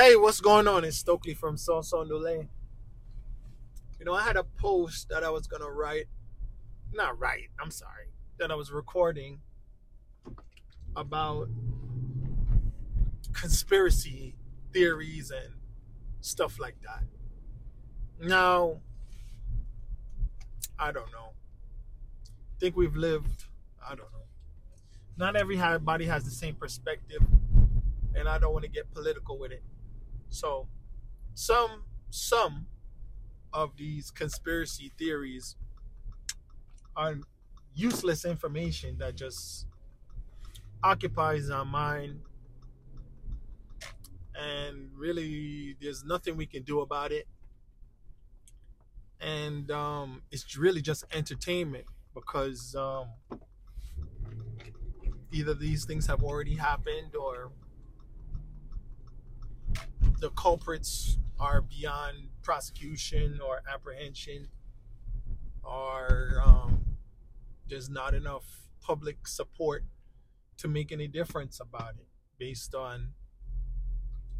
Hey, what's going on? It's Stokely from Sanson Lane. You know, I had a post that I was gonna write. Not write, I'm sorry. That I was recording about conspiracy theories and stuff like that. Now, I don't know. I think we've lived, I don't know. Not everybody has the same perspective, and I don't want to get political with it. So, some some of these conspiracy theories are useless information that just occupies our mind. And really there's nothing we can do about it. And um, it's really just entertainment because um, either these things have already happened or the culprits are beyond prosecution or apprehension, or um, there's not enough public support to make any difference about it based on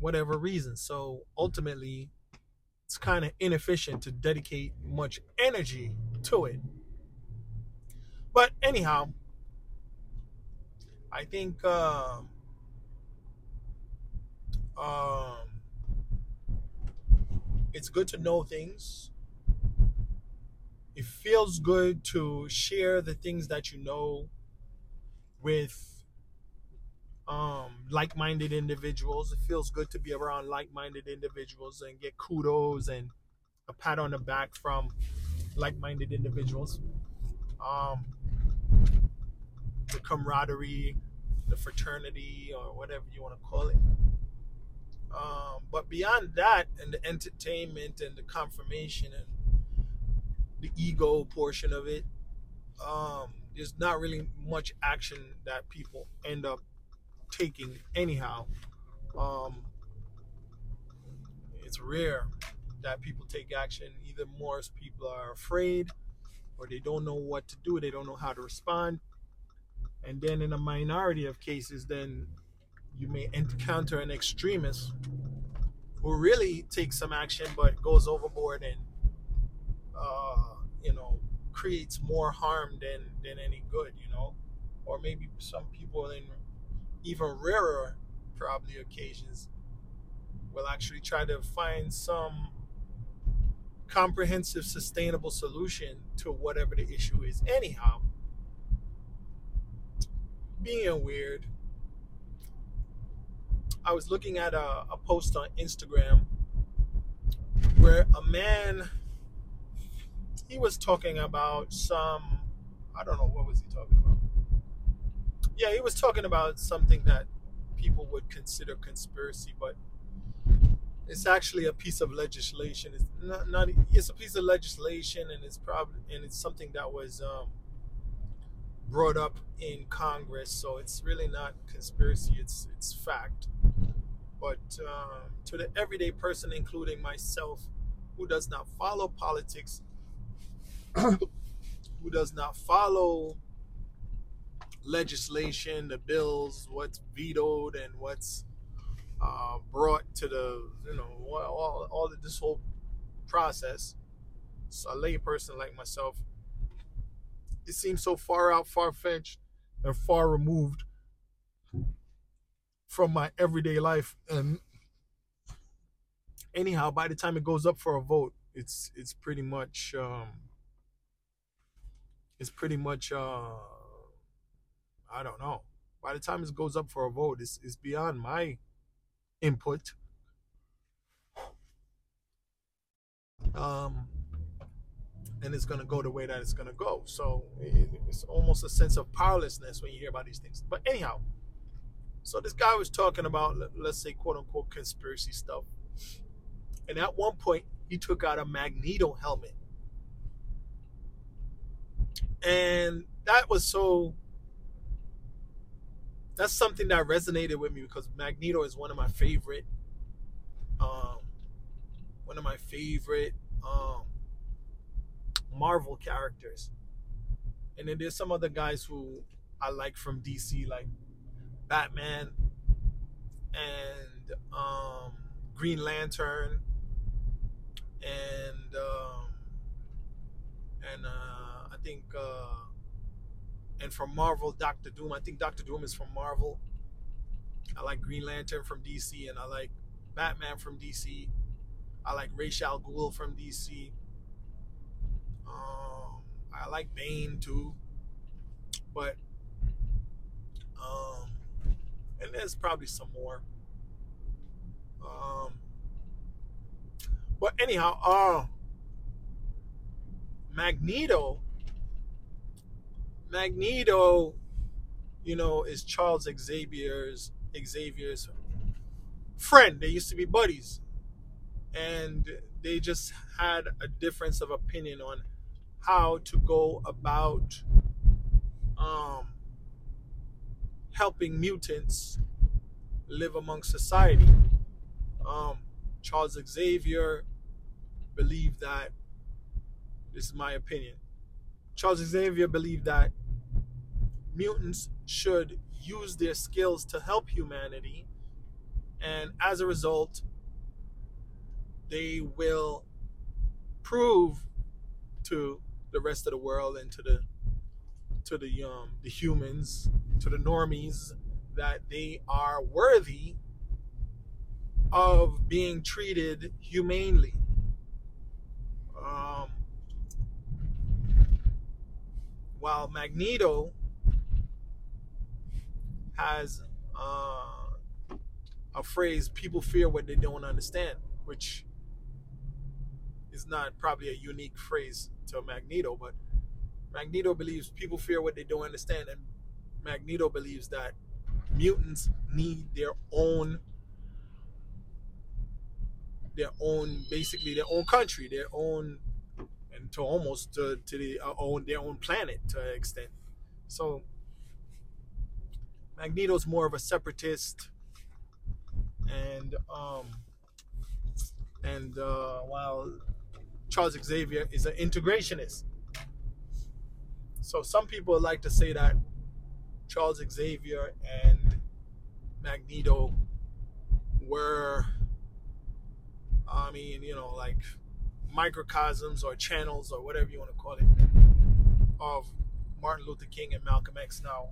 whatever reason. So ultimately, it's kind of inefficient to dedicate much energy to it. But anyhow, I think uh, um, it's good to know things. It feels good to share the things that you know with um, like-minded individuals. It feels good to be around like-minded individuals and get kudos and a pat on the back from like-minded individuals. Um, the camaraderie, the fraternity, or whatever you want to call it. Um, but beyond that, and the entertainment and the confirmation and the ego portion of it, um, there's not really much action that people end up taking anyhow. Um, it's rare that people take action. Either more people are afraid or they don't know what to do, they don't know how to respond. And then in a minority of cases, then you may encounter an extremist who really takes some action but goes overboard and uh, you know creates more harm than than any good you know? Or maybe some people in even rarer probably occasions will actually try to find some comprehensive sustainable solution to whatever the issue is. Anyhow being weird I was looking at a, a post on Instagram where a man he was talking about some I don't know what was he talking about. Yeah, he was talking about something that people would consider conspiracy, but it's actually a piece of legislation. It's not, not it's a piece of legislation, and it's probably and it's something that was um, brought up in Congress. So it's really not conspiracy. It's it's fact. But um, to the everyday person, including myself, who does not follow politics, who does not follow legislation, the bills, what's vetoed and what's uh, brought to the, you know, all, all of this whole process. So a layperson like myself, it seems so far out, far fetched, and far removed from my everyday life. And anyhow, by the time it goes up for a vote, it's it's pretty much um, it's pretty much uh, I don't know. By the time it goes up for a vote, it's it's beyond my input. Um, and it's going to go the way that it's going to go. So it's almost a sense of powerlessness when you hear about these things. But anyhow, so this guy was talking about, let's say, quote unquote, conspiracy stuff. And at one point, he took out a Magneto helmet. And that was so, that's something that resonated with me because Magneto is one of my favorite, um, one of my favorite um, Marvel characters. And then there's some other guys who I like from DC, like Batman and um, Green Lantern, and um, and uh, I think uh, and from Marvel, Doctor Doom. I think Doctor Doom is from Marvel. I like Green Lantern from DC, and I like Batman from DC. I like Ra's al from DC. Um, I like Bane too, but um, and there's probably some more. Um, but anyhow, uh, Magneto. Magneto, you know, is Charles Xavier's Xavier's friend. They used to be buddies, and they just had a difference of opinion on how to go about um, helping mutants live among society. Um, Charles Xavier believed that, this is my opinion, Charles Xavier believed that mutants should use their skills to help humanity, and as a result, they will prove to the rest of the world and to the to the um the humans to the normies that they are worthy of being treated humanely. Um, while Magneto has uh, a phrase, people fear what they don't understand, which is not probably a unique phrase to Magneto, but Magneto believes people fear what they don't understand, and Magneto believes that mutants need their own their own basically their own country their own and to almost to, to the uh, own their own planet to an extent. So magneto's more of a separatist and um and uh, while charles xavier is an integrationist. So some people like to say that charles xavier and magneto were I mean, you know, like microcosms or channels or whatever you want to call it of Martin Luther King and Malcolm X. Now,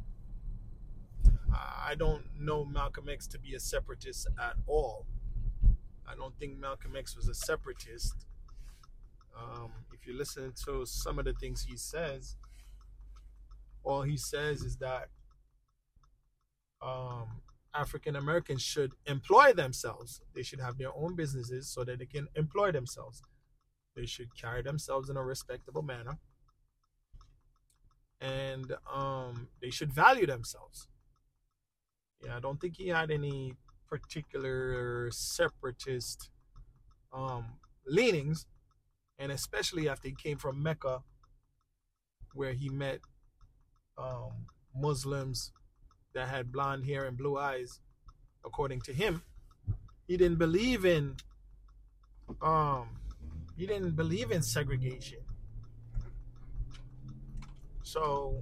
I don't know Malcolm X to be a separatist at all. I don't think Malcolm X was a separatist. Um, if you listen to some of the things he says, all he says is that um, African Americans should employ themselves. They should have their own businesses so that they can employ themselves. They should carry themselves in a respectable manner. And um, they should value themselves. Yeah, I don't think he had any particular separatist um, leanings. And especially after he came from Mecca, where he met um, Muslims that had blonde hair and blue eyes, according to him. He didn't believe in um he didn't believe in segregation. So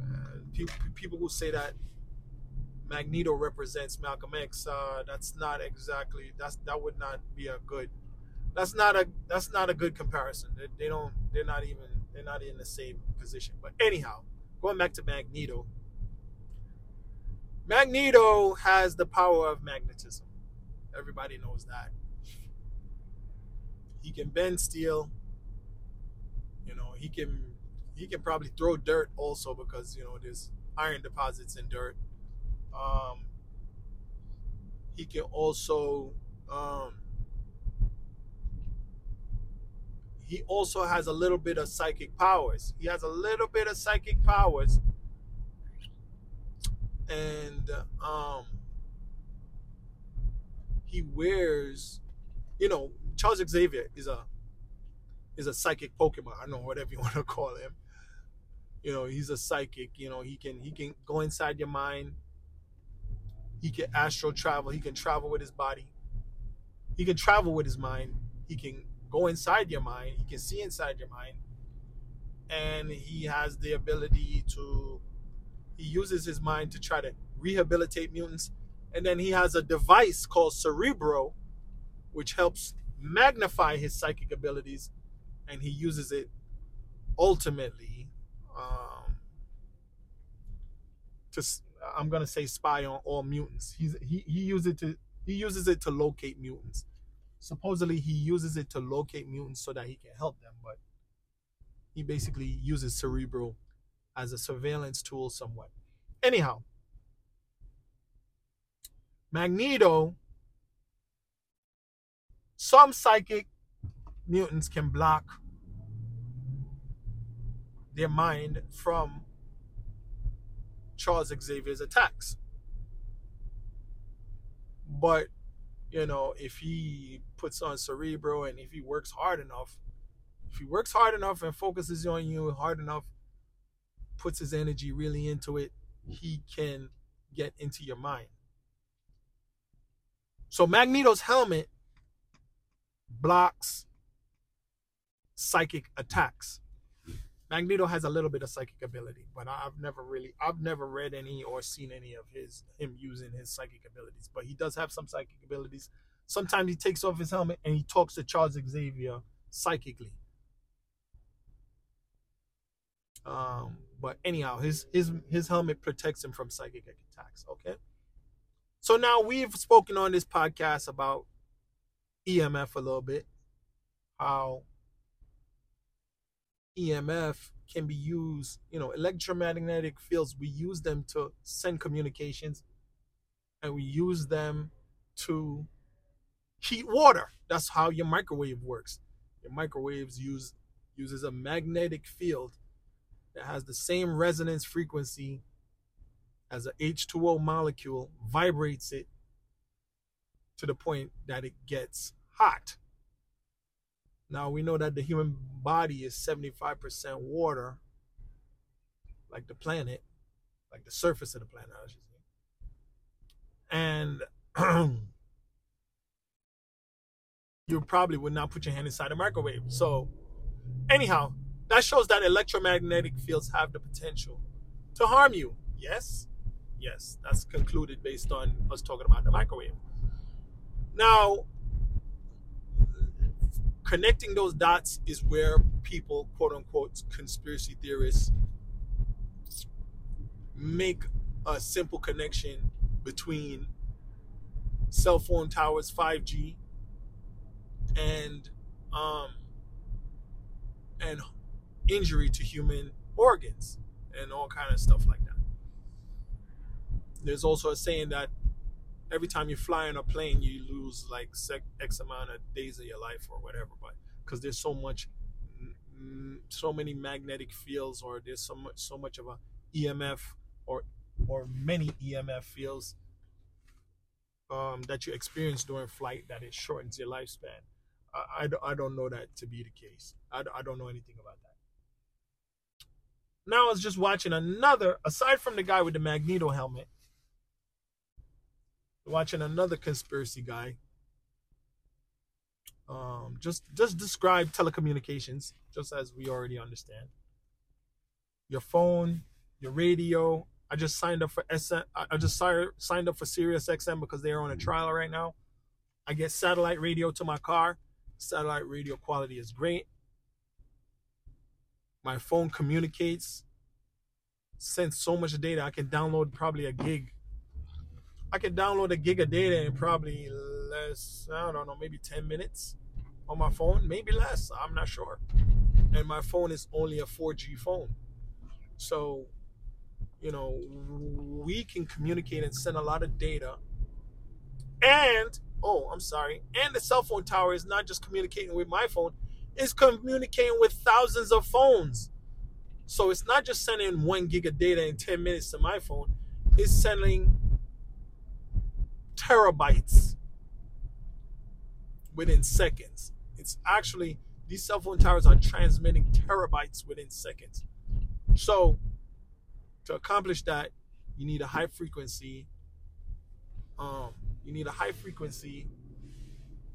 uh, people, who say that Magneto represents Malcolm X, uh, that's not exactly that's that would not be a good that's not a that's not a good comparison. They, they don't they're not even they're not in the same position. But anyhow, going back to Magneto, Magneto has the power of magnetism. Everybody knows that. He can bend steel. You know, he can he can probably throw dirt also because you know there's iron deposits in dirt. Um, he can also um, he also has a little bit of psychic powers. He has a little bit of psychic powers and um, he wears, you know, Charles Xavier is a is a psychic Pokemon. I know whatever you want to call him. You know, he's a psychic. You know, he can he can go inside your mind. He can astral travel. He can travel with his body. He can travel with his mind. He can go inside your mind. He can see inside your mind. And he has the ability to he uses his mind to try to rehabilitate mutants. And then he has a device called Cerebro which helps magnify his psychic abilities, and he uses it ultimately um, to I'm gonna say spy on all mutants. He's he he uses it to he uses it to locate mutants. Supposedly he uses it to locate mutants so that he can help them, but he basically uses Cerebro as a surveillance tool somewhat. Anyhow, Magneto, some psychic mutants can block their mind from Charles Xavier's attacks. But, you know, if he puts on Cerebro and if he works hard enough, if he works hard enough and focuses on you hard enough, puts his energy really into it, he can get into your mind. So Magneto's helmet blocks psychic attacks. Magneto has a little bit of psychic ability, but I've never really I've never read any or seen any of his him using his psychic abilities. But he does have some psychic abilities. Sometimes he takes off his helmet and he talks to Charles Xavier psychically. Um, but anyhow, his his his helmet protects him from psychic attacks. Okay. So now we've spoken on this podcast about EMF a little bit, how EMF can be used, you know, electromagnetic fields, we use them to send communications and we use them to heat water. That's how your microwave works. Your microwaves use uses a magnetic field that has the same resonance frequency as a H2O molecule, vibrates it to the point that it gets hot. Now we know that the human body is 75% water, like the planet, like the surface of the planet, I should say. And you probably would not put your hand inside a microwave. So, anyhow, that shows that electromagnetic fields have the potential to harm you. Yes, yes, that's concluded based on us talking about the microwave. Now, connecting those dots is where people, quote unquote, conspiracy theorists, make a simple connection between cell phone towers, 5G, and um, and injury to human organs and all kind of stuff like that. There's also a saying that every time you fly on a plane, you lose like X amount of days of your life or whatever. But because there's so much, so many magnetic fields, or there's so much, so much of a EMF or or many EMF fields um, that you experience during flight that it shortens your lifespan. I, I, I don't know that to be the case. I, I don't know anything about that. Now I was just watching another, aside from the guy with the Magneto helmet, watching another conspiracy guy. Um, just just describe telecommunications, just as we already understand. Your phone, your radio. I just signed up for SM. I just signed up for Sirius XM because they're on a trial right now. I get satellite radio to my car. Satellite radio quality is great. My phone communicates, sends so much data. I can download probably a gig I can download a gig of data in probably less, I don't know, maybe 10 minutes on my phone, maybe less, I'm not sure. And my phone is only a 4G phone. So, you know, we can communicate and send a lot of data. And, oh, I'm sorry, and the cell phone tower is not just communicating with my phone, it's communicating with thousands of phones. So it's not just sending one gig of data in 10 minutes to my phone, it's sending terabytes within seconds. It's actually, these cell phone towers are transmitting terabytes within seconds. So, to accomplish that, you need a high frequency. Um, you need a high frequency.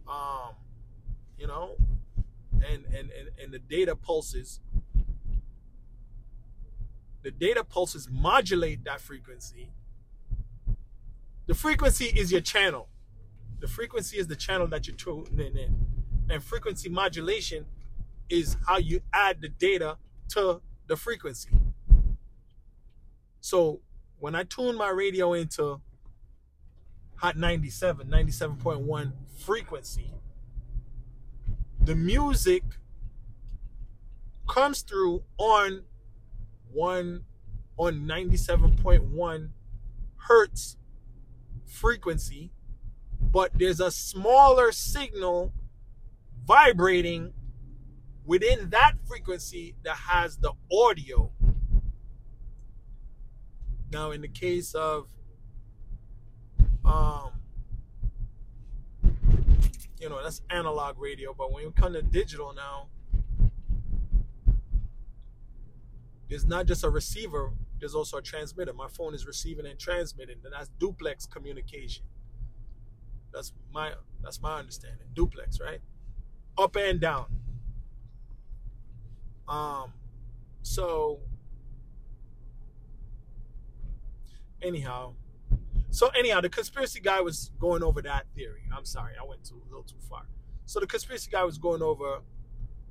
Um, you know, and and and, and the data pulses. The data pulses modulate that frequency the frequency is your channel. The frequency is the channel that you're tuning in. And frequency modulation is how you add the data to the frequency. So when I tune my radio into Hot 97, 97.1 frequency, the music comes through on one on 97.1 hertz frequency, but there's a smaller signal vibrating within that frequency that has the audio. Now, in the case of, um, you know, that's analog radio, but when you come to digital now, there's not just a receiver, there's also a transmitter. My phone is receiving and transmitting, and that's duplex communication. That's my that's my understanding. Duplex, right? Up and down. Um so anyhow, so anyhow, the conspiracy guy was going over that theory. I'm sorry, I went too a little too far. So the conspiracy guy was going over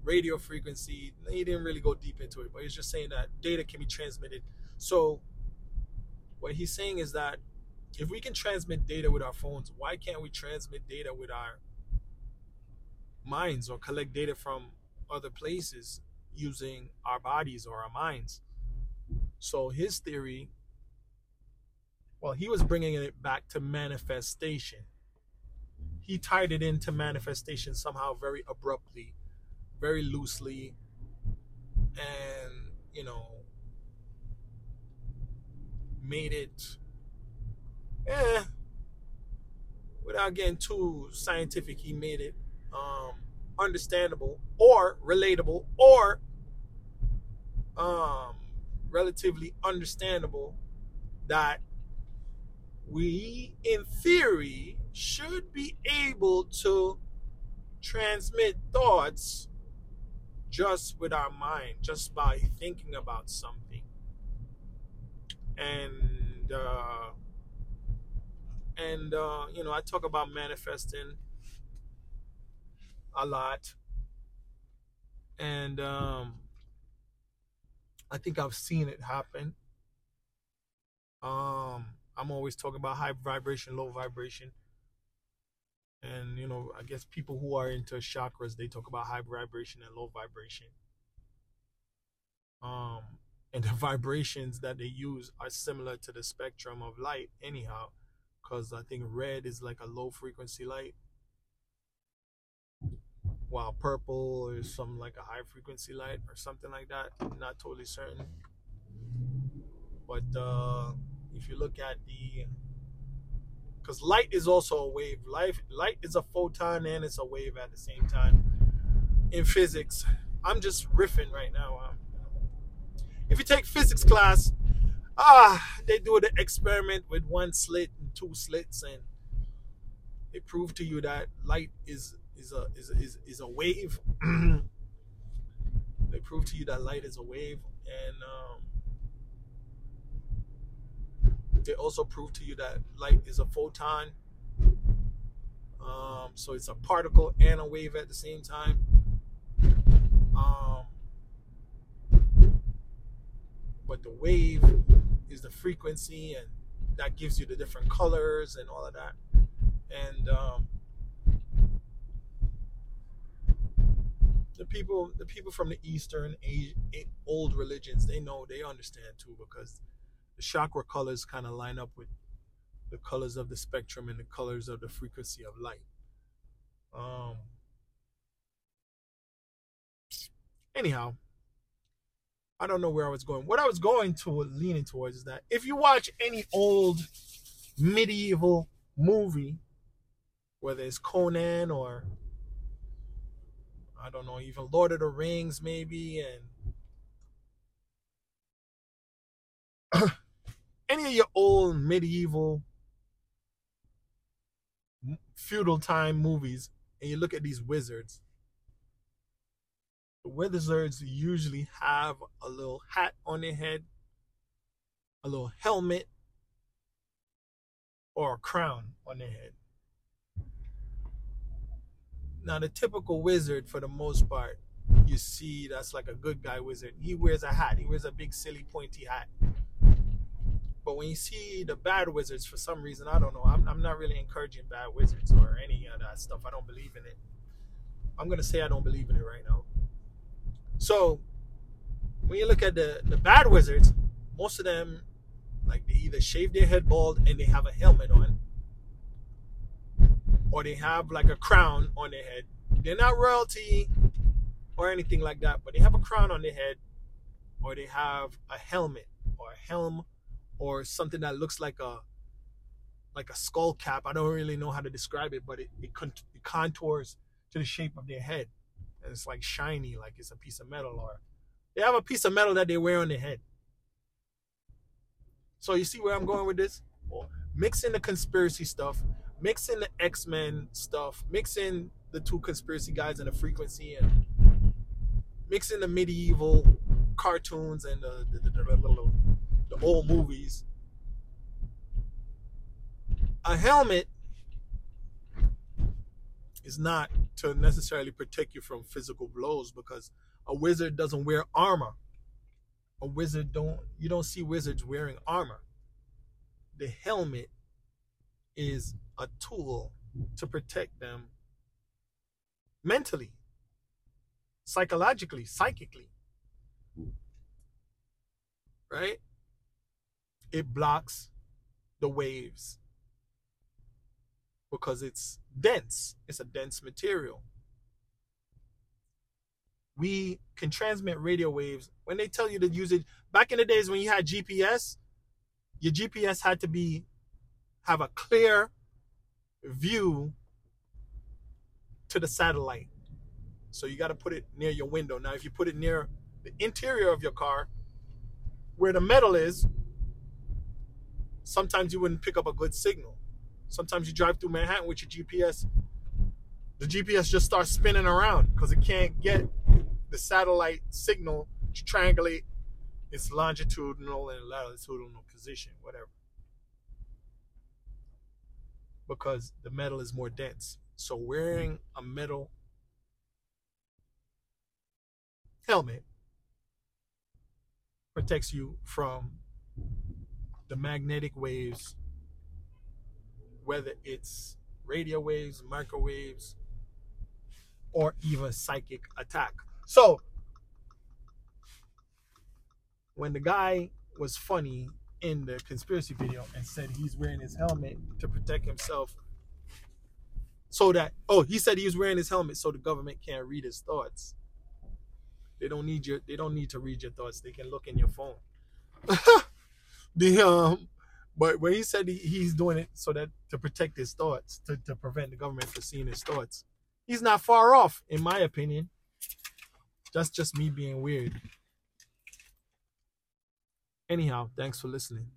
radio frequency. He didn't really go deep into it, but he's just saying that data can be transmitted. So what he's saying is that if we can transmit data with our phones, why can't we transmit data with our minds or collect data from other places using our bodies or our minds? So his theory, well, he was bringing it back to manifestation. He tied it into manifestation somehow very abruptly very loosely and you know made it eh without getting too scientific he made it um understandable or relatable or um relatively understandable that we in theory should be able to transmit thoughts just with our mind, just by thinking about something. And uh, and uh, you know, I talk about manifesting a lot, and um, I think I've seen it happen. Um, I'm always talking about high vibration, low vibration. And you know i guess people who are into chakras they talk about high vibration and low vibration. Um and the vibrations that they use are similar to the spectrum of light anyhow because i think red is like a low frequency light while purple is some like a high frequency light or something like that. I'm not totally certain. But uh if you look at the because light is also a wave. Light, light is a photon and it's a wave at the same time in physics. I'm just riffing right now. Um, if you take physics class, ah, they do the experiment with one slit and two slits, and they prove to you that light is is a is is, is a wave. they prove to you that light is a wave, and um, they also prove to you that light is a photon. Um, so it's a particle and a wave at the same time. Um, but the wave is the frequency, and that gives you the different colors and all of that. And um, the people, the people from the Eastern, Asia, old religions, they know, they understand too, because the chakra colors kind of line up with the colors of the spectrum and the colors of the frequency of light. Um, anyhow, I don't know where I was going. What I was going to leaning towards is that if you watch any old medieval movie, whether it's Conan or I don't know, even Lord of the Rings, maybe, and any of your old medieval feudal time movies and you look at these wizards the wizards usually have a little hat on their head a little helmet or a crown on their head now the typical wizard for the most part, you see that's like a good guy wizard. He wears a hat. He wears a big silly pointy hat. But when you see the bad wizards, for some reason, I don't know. I'm, I'm not really encouraging bad wizards or any of that stuff. I don't believe in it. I'm gonna say I don't believe in it right now. So when you look at the the bad wizards, most of them like they either shave their head bald and they have a helmet on, or they have like a crown on their head. They're not royalty or anything like that, but they have a crown on their head, or they have a helmet or a helm or something that looks like a like a skull cap. I don't really know how to describe it, but it, it, it contours to the shape of their head. And it's like shiny, like it's a piece of metal, or they have a piece of metal that they wear on their head. So you see where I'm going with this? Mixing the conspiracy stuff, mixing the X-Men stuff, mixing the two conspiracy guys and the frequency and mixing the medieval cartoons and the, the, the, the old movies. A helmet is not to necessarily protect you from physical blows because a wizard doesn't wear armor. A wizard don't you don't see wizards wearing armor. The helmet is a tool to protect them mentally, psychologically, psychically. Right? It blocks the waves because it's dense. It's a dense material. We can transmit radio waves. When they tell you to use it, back in the days when you had GPS, your GPS had to be have a clear view to the satellite. So you got to put it near your window. Now, if you put it near the interior of your car, where the metal is, sometimes you wouldn't pick up a good signal. Sometimes you drive through Manhattan with your GPS, the GPS just starts spinning around because it can't get the satellite signal to triangulate its longitudinal and latitudinal position, whatever. Because the metal is more dense. So wearing a metal helmet protects you from the magnetic waves whether it's radio waves, microwaves, or even psychic attack. So, when the guy was funny in the conspiracy video and said he's wearing his helmet to protect himself so that oh he said he was wearing his helmet so the government can't read his thoughts. They don't need your they don't need to read your thoughts. They can look in your phone the um but when he said he, he's doing it so that to protect his thoughts, to, to prevent the government from seeing his thoughts, he's not far off, in my opinion. That's just me being weird. Anyhow, thanks for listening.